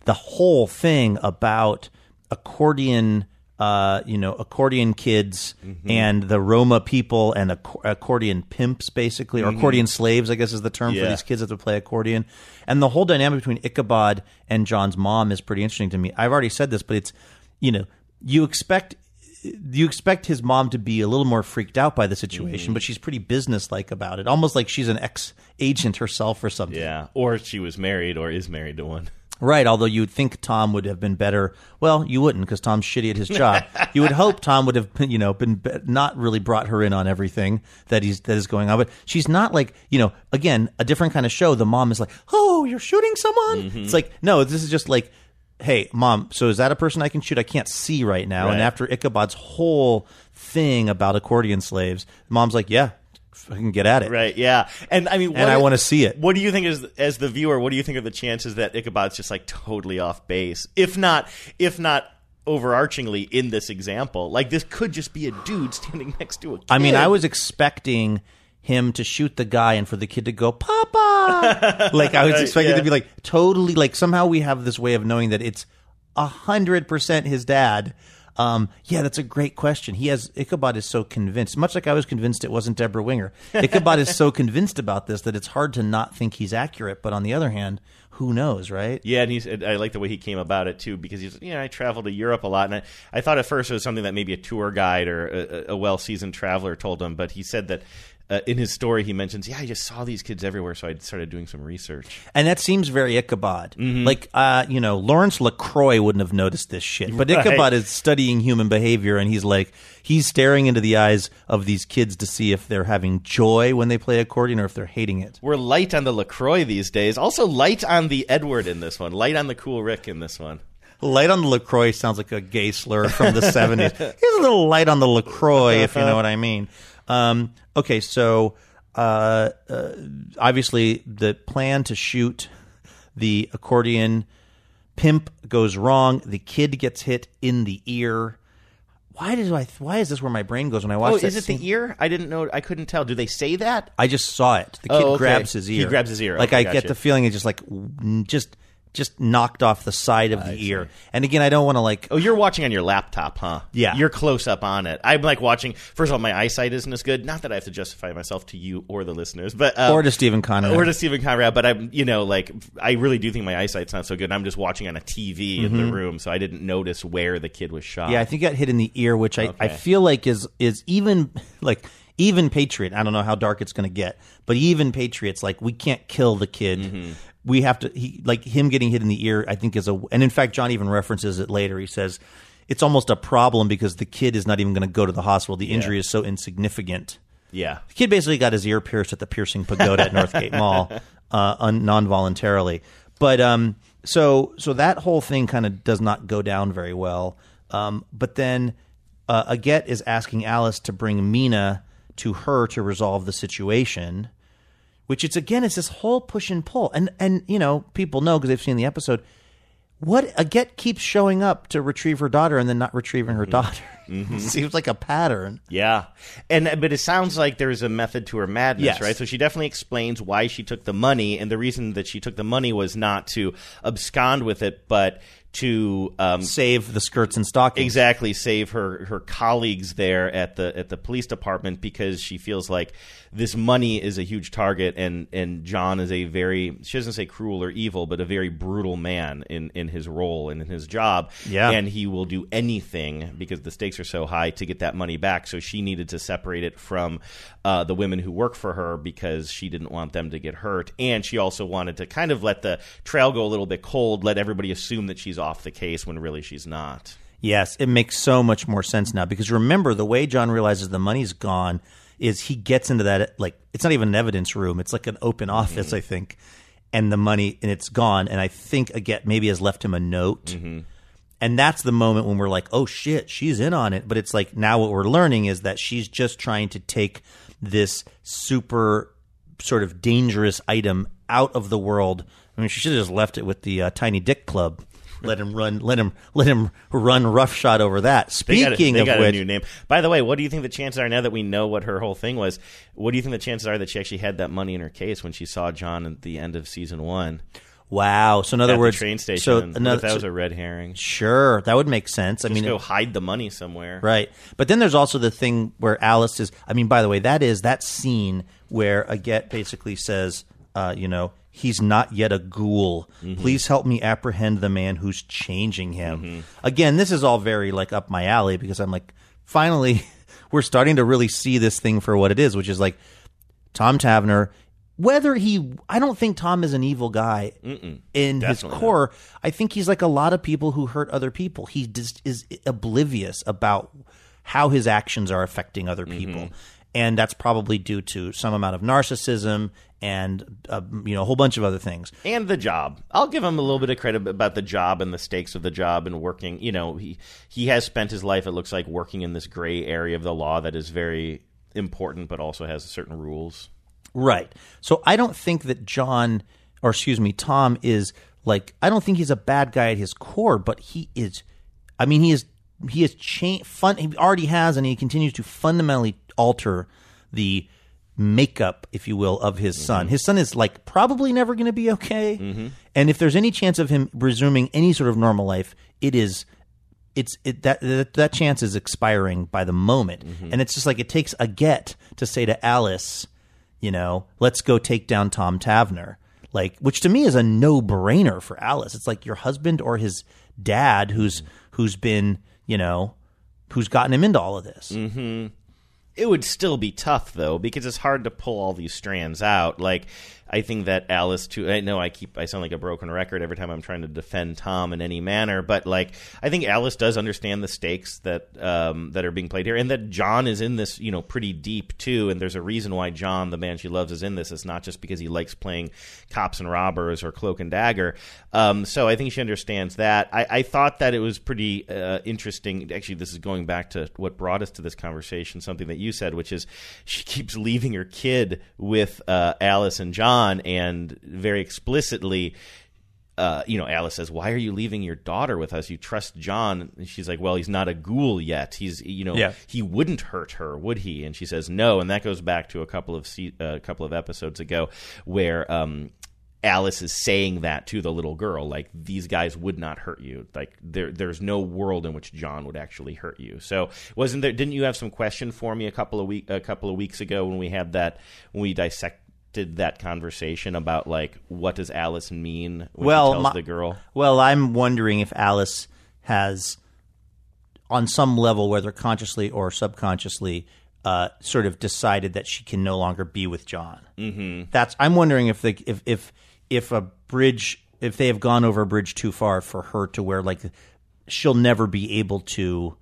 the whole thing about accordion. Uh, you know, accordion kids and the Roma people and acc- accordion pimps, basically, or accordion slaves, I guess is the term for these kids that have to play accordion. And the whole dynamic between Ichabod and John's mom is pretty interesting to me. I've already said this, but it's you know, you expect you expect his mom to be a little more freaked out by the situation, Mm-hmm. but she's pretty businesslike about it, almost like she's an ex agent herself or something. Yeah, or she was married or is married to one. Right, although you'd think Tom would have been better. Well, you wouldn't because Tom's shitty at his job. you would hope Tom would have, been, you know, been be- not really brought her in on everything that he's that is going on. But she's not like, you know, again, a different kind of show. The mom is like, "Oh, you're shooting someone." Mm-hmm. It's like, no, this is just like, "Hey, mom, so is that a person I can shoot? I can't see right now." And after Ichabod's whole thing about accordion slaves, mom's like, "Yeah, fucking get at it." Right. Yeah. And I mean, what And I wanna see it. What do you think is as the viewer? What do you think are the chances that Ichabod's just like totally off base? If not, if not overarchingly in this example, like this could just be a dude standing next to a. Kid. I mean, I was expecting him to shoot the guy and for the kid to go, Papa. like, I was expecting yeah. to be like totally, like, somehow we have this way of knowing that it's a hundred percent his dad. Um, yeah, that's a great question. He has Ichabod is so convinced, much like I was convinced it wasn't Debra Winger. Ichabod is so convinced about this that it's hard to not think he's accurate. But on the other hand, who knows, right? Yeah, and he's. and I like the way he came about it too, because he's. You know, I traveled to Europe a lot, and I, I thought at first it was something that maybe a tour guide or a, a well seasoned traveler told him, but he said that. Uh, in his story, he mentions, "Yeah, I just saw these kids everywhere, so I started doing some research." And that seems very Ichabod. Mm-hmm. Like, uh, you know, Lawrence LaCroix wouldn't have noticed this shit. But Right. Ichabod is studying human behavior and he's like, he's staring into the eyes of these kids to see if they're having joy when they play accordion or if they're hating it. We're light on the Lacroix these days. Also, light on the Edward in this one. Light on the Cool Rick in this one. Light on the LaCroix sounds like a gay slur from the 70s. Here's a little light on the LaCroix, if you know what I mean. Um, okay, so uh, uh, obviously the plan to shoot the accordion pimp goes wrong. The kid gets hit in the ear. Why did I? Why is this where my brain goes when I watch? Oh, is it scene? the ear? I didn't know. I couldn't tell. Do they say that? I just saw it. The kid Oh, okay. grabs his ear. He grabs his ear. Like Okay, I get the feeling it's just like just just knocked off the side of the ear. And again, I don't want to like. Oh, you're watching on your laptop, huh? Yeah. You're close up on it. I'm like watching. First of all, my eyesight isn't as good. Not that I have to justify myself to you or the listeners, but um, or to Steven Conrad. or to Steven Conrad. But I'm, you know, like I really do think my eyesight's not so good. I'm just watching on a TV in the room, so I didn't notice where the kid was shot. Mm-hmm. Yeah, I think he got hit in the ear, which I, I feel like is is even like even Patriot. I don't know how dark it's going to get, but even Patriots like we can't kill the kid. Mm-hmm. We have to. He like him getting hit in the ear. I think is a and in fact John even references it later. He says it's almost a problem because the kid is not even going to go to the hospital. The injury is so insignificant. yeah. The kid basically got his ear pierced at the piercing pagoda at Northgate Mall, uh, un- non-voluntarily. But um, so so that whole thing kind of does not go down very well. Um, but then uh, Agathe is asking Alice to bring Mina to her to resolve the situation, which it's again it's this whole push and pull. And and you know people know because they've seen the episode. What Agathe keeps showing up to retrieve her daughter and then not retrieving her mm-hmm. daughter. Mm-hmm. Seems like a pattern. Yeah, and uh, but it sounds like there's a method to her madness, Yes. right? So she definitely explains why she took the money, and the reason that she took the money was not to abscond with it, but to um, Save the skirts and stockings. exactly save her her colleagues there at the at the police department because she feels like this money is a huge target and and John is a very she doesn't say cruel or evil but a very brutal man in in his role and in his job. Yeah. and he will do anything because the stakes are so high to get that money back. So she needed to separate it from uh, the women who work for her because she didn't want them to get hurt. And she also wanted to kind of let the trail go a little bit cold let everybody assume that she's off the case when really she's not. Yes, it makes so much more sense now because remember the way John realizes the money's gone is he gets into that like it's not even an evidence room; it's like an open office, I think, and the money and it's gone. And I think again maybe has left him a note, and that's the moment when we're like, oh shit, she's in on it. But it's like now what we're learning is that she's just trying to take this super sort of dangerous item out of the world. I mean, she should have just left it with the uh, Tiny Dick Club. Let him run. Let him. Let him run roughshod over that. A- Speaking they of which, a new name. By the way, what do you think the chances are now that we know what her whole thing was? What do you think the chances are that she actually had that money in her case when she saw John at the end of season one? Wow. So in other at words, the train station. So another, that was so- a red herring. sure, that would make sense. I mean, go it- hide the money somewhere. Right. But then there's also the thing where Alice is. I mean, by the way, that is that scene where Agathe basically says, uh, you know, he's not yet a ghoul. Mm-hmm. Please help me apprehend the man who's changing him. Mm-hmm. Again, this is all very like up my alley because I'm like, finally, we're starting to really see this thing for what it is, which is like Tom Tavner. Whether he, I don't think Tom is an evil guy in his Definitely core. I think he's like a lot of people who hurt other people. He just is oblivious about how his actions are affecting other people, mm-hmm. and that's probably due to some amount of narcissism and uh, you know a whole bunch of other things. and the job. I'll give him a little bit of credit about the job and the stakes of the job and working. You know, he he has spent his life. It looks like working in this gray area of the law that is very important, but also has certain rules. Right. So I don't think that John, or excuse me, Tom is like I don't think he's a bad guy at his core, but he is. I mean, he is he is cha- fun. He already has, and he continues to fundamentally alter the makeup, if you will, of his son. Mm-hmm. His son is like probably never going to be okay, mm-hmm. and if there's any chance of him resuming any sort of normal life, it is it's it that that, that chance is expiring by the moment. Mm-hmm. And it's just like it takes Agathe to say to alice you know let's go take down tom Tavner, like which to me is a no-brainer for alice. It's like your husband or his dad who's who's been you know who's gotten him into all of this It would still be tough though because it's hard to pull all these strands out. Like I think that Alice too. I know I keep I sound like a broken record every time I'm trying to defend Tom in any manner, but like I think Alice does understand the stakes that um, that are being played here, and that John is in this you know pretty deep too. And there's a reason why John, the man she loves, is in this. It's not just because he likes playing cops and robbers or cloak and dagger. Um, so I think she understands that. I, I thought that it was pretty uh, interesting. Actually, this is going back to what brought us to this conversation. Something that you said, which is she keeps leaving her kid with uh, Alice and John, and very explicitly. Uh, you know, Alice says, "Why are you leaving your daughter with us? You trust John." And she's like, "Well, he's not a ghoul yet. He's, you know, Yeah. he wouldn't hurt her, would he?" And she says, "No." And that goes back to a couple of se- a couple of episodes ago, where um, Alice is saying that to the little girl, like these guys would not hurt you. Like there, there's no world in which John would actually hurt you. So wasn't there? Didn't you have some question for me a couple of week a couple of weeks ago when we had that when we dissected that conversation about like what does Alice mean when well she tells my- the girl? well i'm wondering if alice has on some level whether consciously or subconsciously uh, sort of decided that she can no longer be with john mm-hmm. that's i'm wondering if the if if if a bridge if they have gone over a bridge too far for her to where like she'll never be able to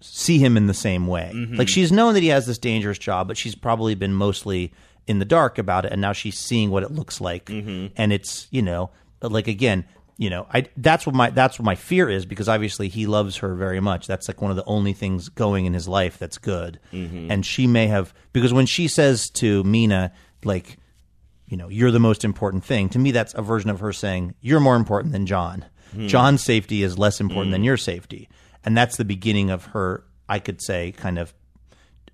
see him in the same way. Like she's known that he has this dangerous job, but she's probably been mostly in the dark about it, and now she's seeing what it looks like, mm-hmm. and it's you know, like again, you know, I that's what my that's what my fear is because obviously he loves her very much. That's like one of the only things going in his life that's good, mm-hmm. and she may have because when she says to Mina like you know, you're the most important thing. To me, that's a version of her saying, you're more important than John. Hmm. John's safety is less important than hmm. your safety. And that's the beginning of her, I could say, kind of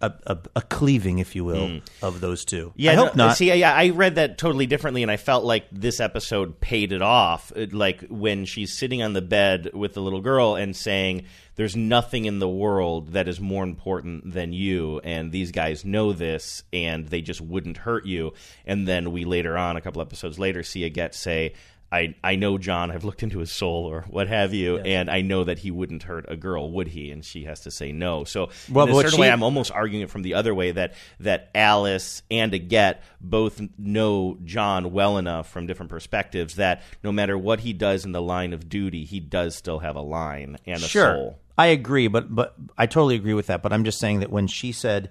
a, a, a cleaving, if you will, hmm. of those two. Yeah, I hope no, not. See, yeah, I read that totally differently, and I felt like this episode paid it off. It- Like when she's sitting on the bed with the little girl and saying, "There's nothing in the world that is more important than you," and these guys know this, and they just wouldn't hurt you. And then we later on, a couple episodes later, see Agathe say. I, I know John. I've looked into his soul, or what have you, and I know that he wouldn't hurt a girl, would he? And she has to say no. So, Well, in a certain she- way, I'm almost arguing it from the other way that that Alice and Agathe both know John well enough from different perspectives that no matter what he does in the line of duty, he does still have a line and a sure. soul. I agree, but but I totally agree with that. But I'm just saying that when she said,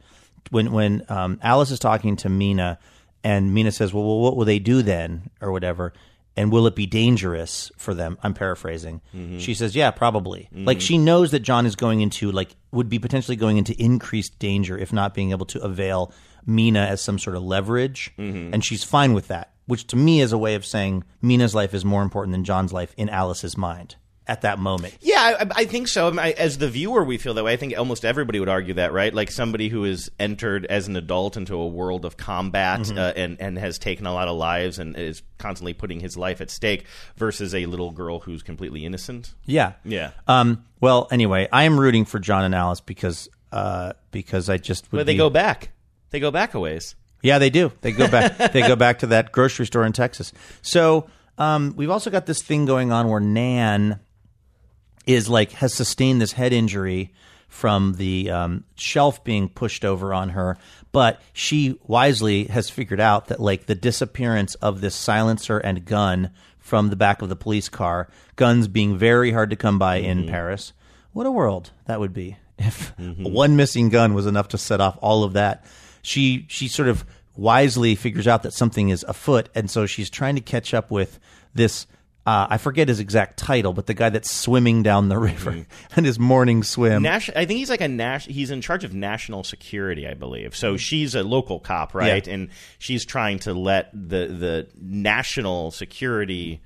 when when um, Alice is talking to Mina, and Mina says, "Well, well, what will they do then, or whatever?" And will it be dangerous for them? I'm paraphrasing. Mm-hmm. She says, "Yeah, probably." Like mm-hmm. she knows that John is going into like would be potentially going into increased danger if not being able to avail Mina as some sort of leverage, mm-hmm. and she's fine with that. Which to me is a way of saying Mina's life is more important than John's life in Alice's mind. At that moment. Yeah, I, I think so. I as the viewer, we feel that way. I think almost everybody would argue that, right? Like somebody who has entered as an adult into a world of combat Mm-hmm. uh, and and has taken a lot of lives and is constantly putting his life at stake, versus a little girl who's completely innocent. Yeah. Yeah. Um, well, anyway, I am rooting for John and Alice because uh, because I just would But they be- go back. They go back a ways. Yeah, they do. They go back. they go back to that grocery store in Texas. So um, we've also got this thing going on where Nan is like has sustained this head injury from the um, shelf being pushed over on her, but she wisely has figured out that like the disappearance of this silencer and gun from the back of the police car, guns being very hard to come by in Paris. What a world that would be if one missing gun was enough to set off all of that. She she sort of wisely figures out that something is afoot, and so she's trying to catch up with this. Uh, I forget his exact title, but the guy that's swimming down the river and his morning swim. Nash- I think he's like a Nash. He's in charge of national security, I believe. So she's a local cop, right? Yeah. And she's trying to let the the national security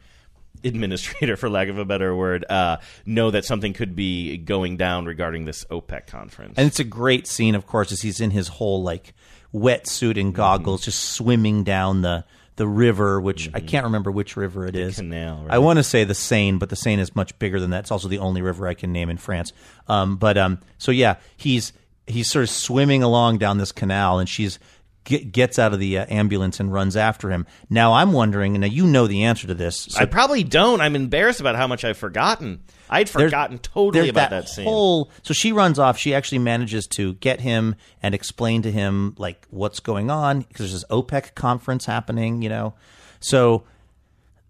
administrator, for lack of a better word, uh, know that something could be going down regarding this OPEC conference. And it's a great scene, of course, as he's in his whole like wetsuit and goggles, just swimming down the the river, which I can't remember which river it is. canal, right? I want to say the Seine, but the Seine is much bigger than that. It's also the only river I can name in France. Um, but um, so yeah, he's he's sort of swimming along down this canal, and she's get, gets out of the uh, ambulance and runs after him. Now I'm wondering, and now you know the answer to this. So I probably don't. I'm embarrassed about how much I've forgotten. I'd forgotten totally about that, scene. Whole, so she runs off. She actually manages to get him and explain to him like what's going on because there's this OPEC conference happening, you know. So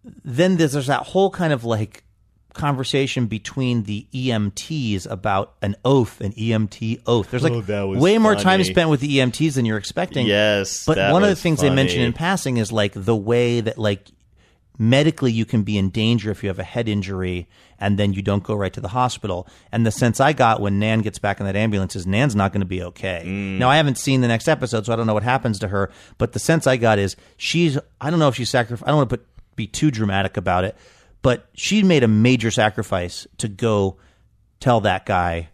then there's, there's that whole kind of like conversation between the EMTs about an oath, an EMT oath. There's like Oh, way more time spent with the EMTs than you're expecting. Yes, but one of the things they mention in passing is like the way that like medically you can be in danger if you have a head injury and then you don't go right to the hospital. And the sense I got when Nan gets back in that ambulance is Nan's not going to be okay. Mm. Now I haven't seen the next episode, so I don't know what happens to her. But the sense I got is she's. I don't know if she's sacrificed. I don't want to put be too dramatic about it, but she made a major sacrifice to go tell that guy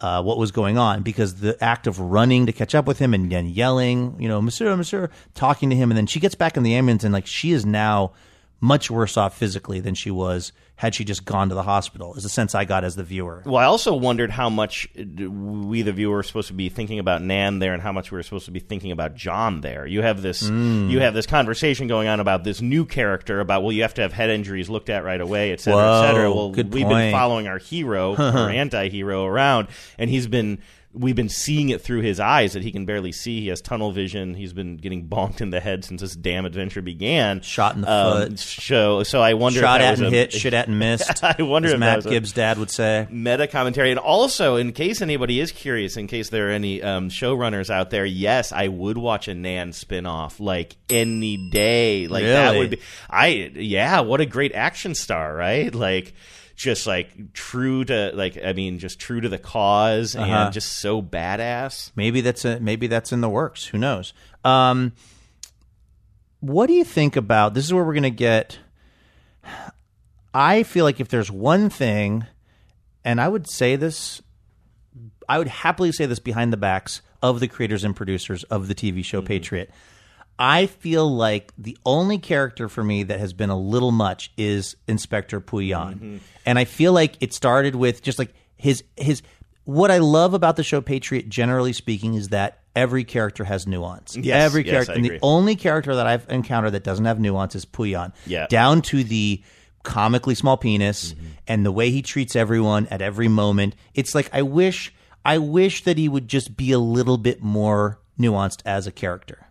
uh, what was going on because the act of running to catch up with him and then yelling, you know, Monsieur, Monsieur, talking to him, and then she gets back in the ambulance and like she is now much worse off physically than she was had she just gone to the hospital. Is the sense I got as the viewer. Well, I also wondered how much we, the viewer, were supposed to be thinking about Nan there, and how much we were supposed to be thinking about John there. You have this, Mm. you have this conversation going on about this new character about well, you have to have head injuries looked at right away, et cetera, Whoa, et cetera. Well, good we've been following our hero or anti-hero around, and he's been. We've been seeing it through his eyes that he can barely see. He has tunnel vision. He's been getting bonked in the head since this damn adventure began. Shot in the Um, foot. So, so I wonder Shot at and a, hit, shit at and missed. I wonder if Matt Gibbs' dad would say. meta commentary. And also, in case anybody is curious, in case there are any um, showrunners out there, yes, I would watch a Nan spinoff like any day. Like that would be. I yeah, what a great action star, right? Like. Just like true to like, I mean, just true to the cause Uh-huh. and just so badass. Maybe that's a, maybe that's in the works. Who knows? Um, what do you think about this? Is where we're going to get. I feel like if there's one thing, and I would say this, I would happily say this behind the backs of the creators and producers of the TV show Patriot. I feel like the only character for me that has been a little much is Inspector Pouillon. And I feel like it started with just like his his what I love about the show Patriot generally speaking is that every character has nuance. Yes, every yes, character and the only character that I've encountered that doesn't have nuance is Pouillon. Yeah. Down to the comically small penis Mm-hmm. and the way he treats everyone at every moment. It's like I wish I wish that he would just be a little bit more nuanced as a character.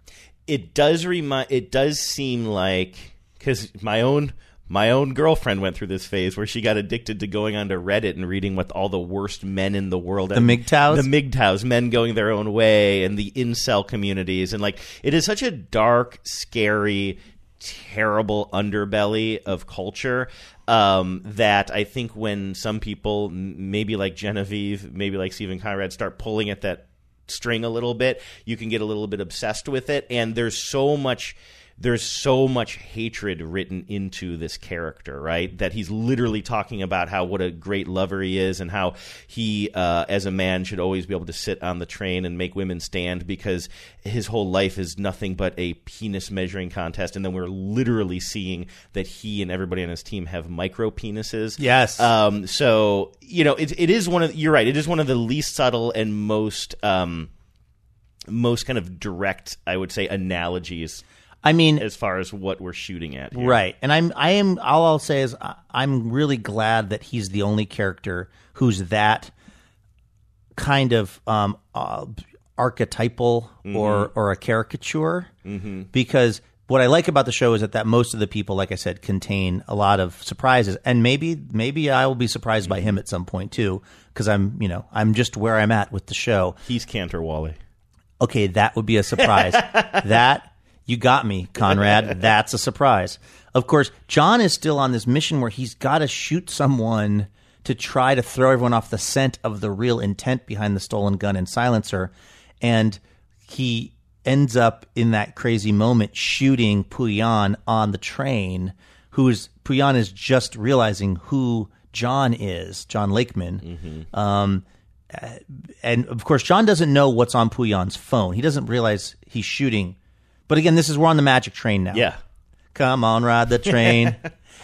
It does remind it does seem like because my own my own girlfriend went through this phase where she got addicted to going onto Reddit and reading with all the worst men in the world The MGTOWs? the MGTOWs, men going their own way, and the incel communities, and like it is such a dark, scary, terrible underbelly of culture um, that I think when some people, maybe like Genevieve, maybe like Steven Conrad, start pulling at that string a little bit, you can get a little bit obsessed with it. And there's so much there's so much hatred written into this character, right? That he's literally talking about how what a great lover he is and how he, uh, as a man, should always be able to sit on the train and make women stand because his whole life is nothing but a penis measuring contest. And then we're literally seeing that he and everybody on his team have micro penises. Yes. Um, so you know, it, it is one of you're right. It is one of the least subtle and most um, most kind of direct, I would say, analogies I mean, as far as what we're shooting at. Here. Right, and I'm I am all I'll say is I'm really glad that he's the only character who's that kind of um, uh, archetypal or or a caricature mm-hmm. because what I like about the show is that that most of the people, like I said, contain a lot of surprises, and maybe maybe I will be surprised by him at some point too because I'm you know I'm just where I'm at with the show. He's Cantor Wally. Okay, that would be a surprise. that you got me, Conrad. That's a surprise. Of course, John is still on this mission where he's got to shoot someone to try to throw everyone off the scent of the real intent behind the stolen gun and silencer, and he ends up in that crazy moment shooting Pouillon on the train. Who's Pouillon is just realizing who John is, John Lakeman. Um, and of course, John doesn't know what's on Pouillon's phone. He doesn't realize he's shooting. But again, this is we're on the magic train now. Yeah. Come on, ride the train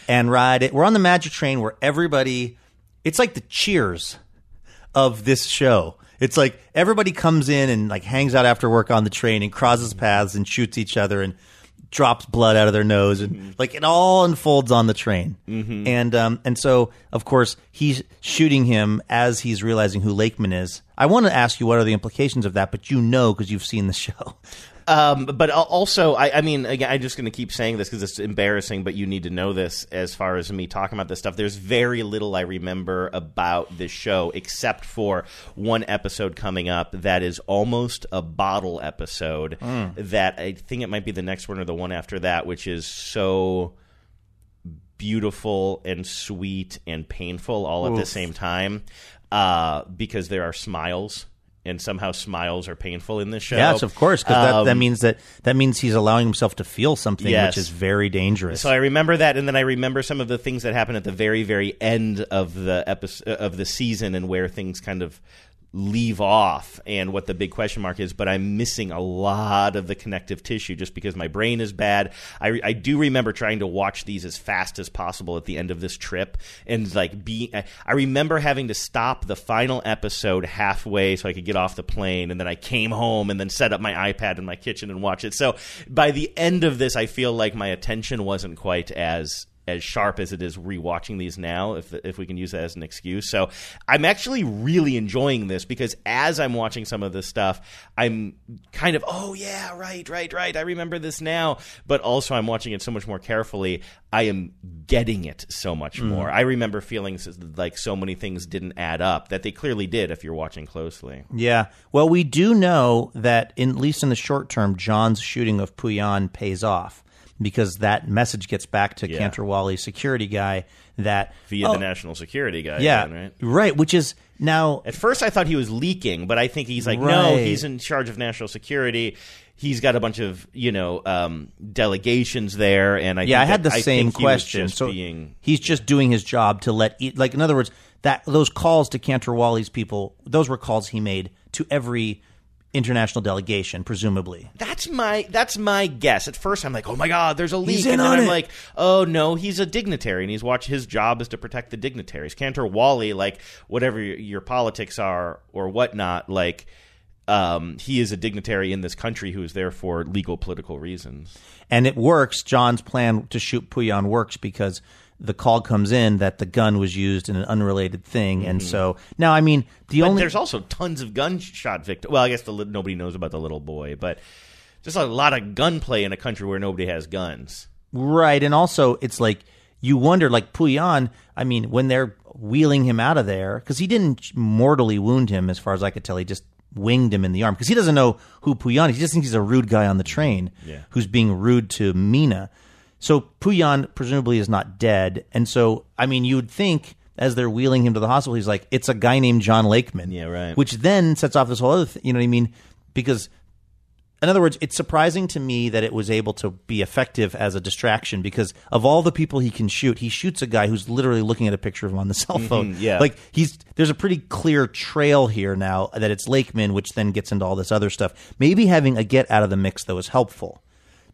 and ride it. We're on the magic train where everybody, it's like the cheers of this show. It's like everybody comes in and like hangs out after work on the train and crosses mm-hmm. paths and shoots each other and drops blood out of their nose and mm-hmm. like it all unfolds on the train. Mm-hmm. And um and so of course he's shooting him as he's realizing who Lakeman is. I want to ask you what are the implications of that, but you know because you've seen the show. Um, but also, I, I mean, again, I'm just going to keep saying this because it's embarrassing, but you need to know this as far as me talking about this stuff. There's very little I remember about this show except for one episode coming up that is almost a bottle episode that I think it might be the next one or the one after that, which is so beautiful and sweet and painful all at the same time uh, because there are smiles. And somehow smiles are painful in this show. Yes, of course, because that, that Um, means that that means he's allowing himself to feel something, Yes. which is very dangerous. So I remember that, and then I remember some of the things that happened at the very, very end of the episode of the season, and where things kind of leave off, and what the big question mark is. But I'm missing a lot of the connective tissue just because my brain is bad. I, I do remember trying to watch these as fast as possible at the end of this trip, and like be. I- remember having to stop the final episode halfway so I could get off the plane, and then I came home and then set up my iPad in my kitchen and watch it. So by the end of this, I feel like my attention wasn't quite as as sharp as it is rewatching these now, if if we can use that as an excuse. So I'm actually really enjoying this because as I'm watching some of this stuff, I'm kind of oh yeah right right right I remember this now, but also I'm watching it so much more carefully. I am getting it so much mm-hmm. more. I remember feeling like so many things didn't add up that they clearly did if you're watching closely. Yeah. Well, we do know that, in, at least in the short term, John's shooting of Pouillon pays off because that message gets back to Yeah. Cantor Wally's security guy that Via oh, the national security guy, yeah, again, right? right, which is now At first, I thought he was leaking, but I think he's like, no, he's in charge of national security. He's got a bunch of you know um, delegations there, and I yeah, I had the I same he question. So being he's just doing his job to let, e- like, in other words, that those calls to Cantor Wally's people, those were calls he made to every international delegation, presumably. that's my that's my guess. At first, I'm like, oh my god, there's a leak, He's in and then I'm it. like, oh no, he's a dignitary, and he's watch his job is to protect the dignitaries. Cantor Wally, like whatever your, your politics are or whatnot, like. Um, he is a dignitary in this country who is there for legal political reasons. and it works. John's plan to shoot Pouillon works because the call comes in that the gun was used in an unrelated thing, and so now I mean the Mm-hmm. But only there's also tons of gunshot victims. Well, I guess the, li- nobody knows about the little boy, but just a lot of gunplay in a country where nobody has guns. right, and also it's like you wonder, like Pouillon. I mean, when they're wheeling him out of there because he didn't mortally wound him, as far as I could tell, he just winged him in the arm because he doesn't know who Pouillon is. He just thinks he's a rude guy on the train Yeah. who's being rude to Mina. So Pouillon presumably is not dead, and so I mean, you would think as they're wheeling him to the hospital, he's like, "It's a guy named John Lakeman." Yeah, right. Which then sets off this whole other, thing, you know what I mean? Because in other words, it's surprising to me that it was able to be effective as a distraction because of all the people he can shoot, he shoots a guy who's literally looking at a picture of him on the cell phone. Mm-hmm, yeah. Like he's there's a pretty clear trail here now that it's Lakeman, which then gets into all this other stuff. Maybe having Agathe out of the mix though is helpful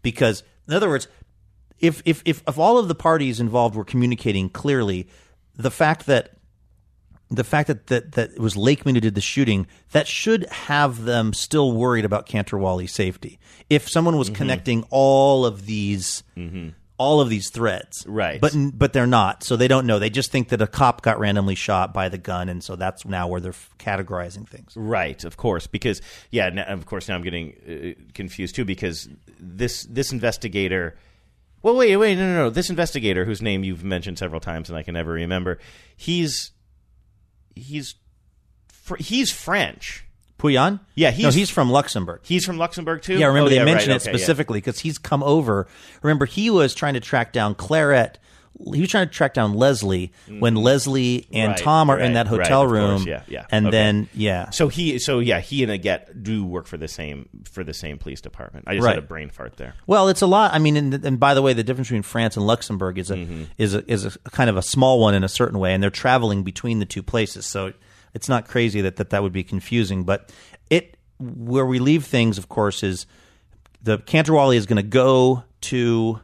because in other words, if if if, if all of the parties involved were communicating clearly, the fact that the fact that, that that it was Lakeman who did the shooting, that should have them still worried about Cantorwally's safety. If someone Mm-hmm. was connecting all of these all of these threads, Right. But but they're not, so they don't know. They just think that a cop got randomly shot by the gun, and so that's now where they're f- categorizing things. Right, of course, because yeah, now, of course now I'm getting uh, confused too because this this investigator. Well, wait, wait, no, no, no. This investigator, whose name you've mentioned several times and I can never remember, he's he's fr- he's French. Pouillon, Yeah, no, he's- he's from Luxembourg. He's from Luxembourg too. Yeah, remember Oh, they right, mentioned it okay, specifically because he's come over. Remember, he was trying to track down Claret. He was trying to track down Leslie when Leslie and. Right, Tom are in right, that right, hotel course, room. yeah, yeah. And Okay. then, yeah. So he, so yeah, he and Agathe do work for the same for the same police department. I just Right. had a brain fart there. Well, it's a lot. I mean, and, and by the way, the difference between France and Luxembourg is a Mm-hmm. is a, is a kind of a small one in a certain way, and they're traveling between the two places. So it's not crazy that that, that would be confusing. But it where we leave things, of course, is the Cantorwally is going to go to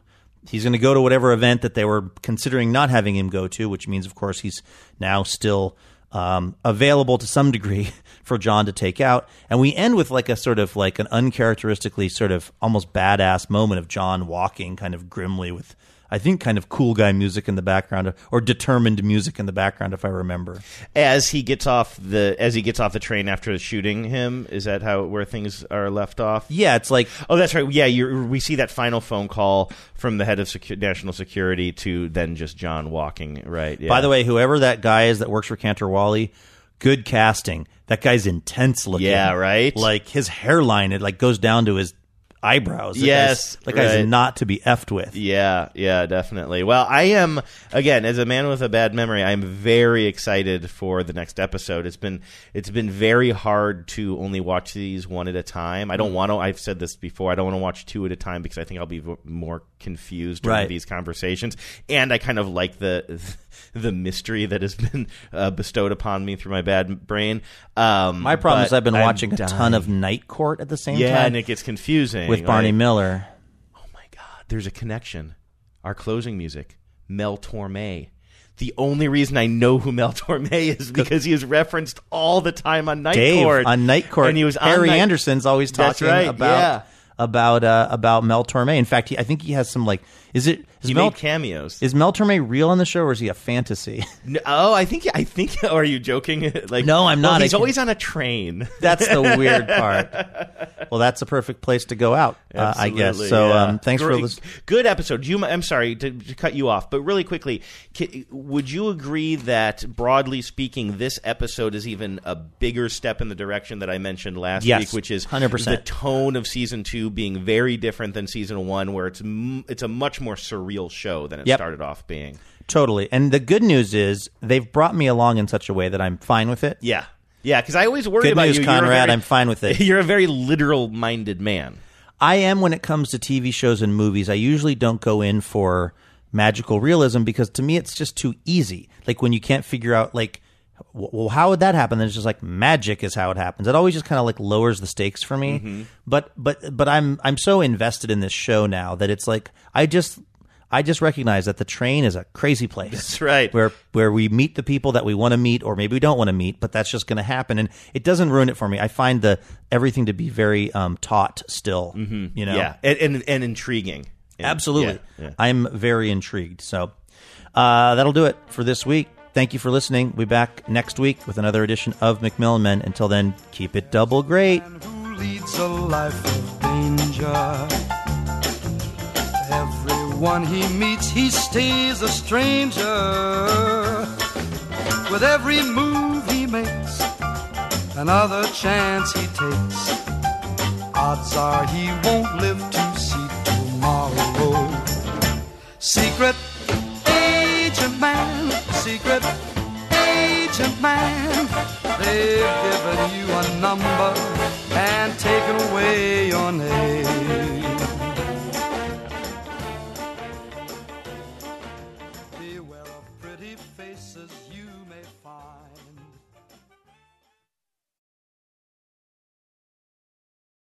he's going to go to whatever event that they were considering not having him go to, which means, of course, he's now still um, available to some degree for John to take out. And we end with like a sort of like an uncharacteristically sort of almost badass moment of John walking kind of grimly with. I think kind of cool guy music in the background, or determined music in the background, if I remember. As he gets off the as he gets off the train after shooting him, is that how where things are left off? Yeah, it's like Oh, that's right. Yeah, we see that final phone call from the head of secu- national security to then just John walking. Right. Yeah. By the way, whoever that guy is that works for Cantor Wally, good casting. That guy's intense looking. Yeah, right? Like his hairline, it like goes down to his eyebrows. That Yes, guy's, that guy's right. not to be effed with. Yeah, yeah, definitely. Well, I am again as a man with a bad memory. I'm very excited for the next episode. It's been it's been very hard to only watch these one at a time. I don't want to. I've said this before. I don't want to watch two at a time because I think I'll be more confused during Right. these conversations. And I kind of like the the mystery that has been uh, bestowed upon me through my bad brain. Um, My problem is I've been I'm watching a ton of Night Court at the same yeah, time and it gets confusing with Barney like- Miller. Oh my God, there's a connection. Our closing music, Mel Torme. The only reason I know who Mel Torme is because he is referenced all the time on Night Dave Court. on Night Court. and he was Harry Night- Anderson's always talking right, about yeah. about uh, about Mel Torme. In fact, he, I think he has some like is it is He Mel made cameos. is Mel Torme real on the show or is he a fantasy? No- oh, I think I think. Are you joking? like No, I'm well, not. he's can- always on a train. That's the weird part. Well, that's the perfect place to go out, uh, I guess. So, yeah. um, thanks for Great- listening. Good episode. You, I'm sorry to, to cut you off, but really quickly, ca- would you agree that broadly speaking, this episode is even a bigger step in the direction that I mentioned last Yes, week, which is 100%. the tone of season two being very different than season one, where it's m- it's a much more surreal show than it Yep. started off being. Totally. And the good news is they've brought me along in such a way that I'm fine with it. Yeah, yeah. Because I always worry Good about news, you. Conrad. very- I'm fine with it. You're a very literal minded man. I am when it comes to TV shows and movies. I usually don't go in for magical realism because to me it's just too easy. Like when you can't figure out like well how would that happen? Then it's just like magic is how it happens. It always just kind of like lowers the stakes for me. Mm-hmm. But but but I'm I'm so invested in this show now that it's like I just I just recognize that the train is a crazy place. That's right. Where where we meet the people that we want to meet, or maybe we don't want to meet, but that's just going to happen, and it doesn't ruin it for me. I find the everything to be very um, taut still. You know, Mm-hmm. Yeah, and and, and intriguing. And- absolutely. yeah, yeah. I'm very intrigued. So uh, that'll do it for this week. Thank you for listening. We'll be back next week with another edition of McMillan Men. Until then, keep it double great. who leads a life of danger. Everyone he meets, he stays a stranger. With every move he makes, another chance he takes. Odds are he won't live to see tomorrow. Secret agent man, secret agent man. They've given you a number and taken away your name.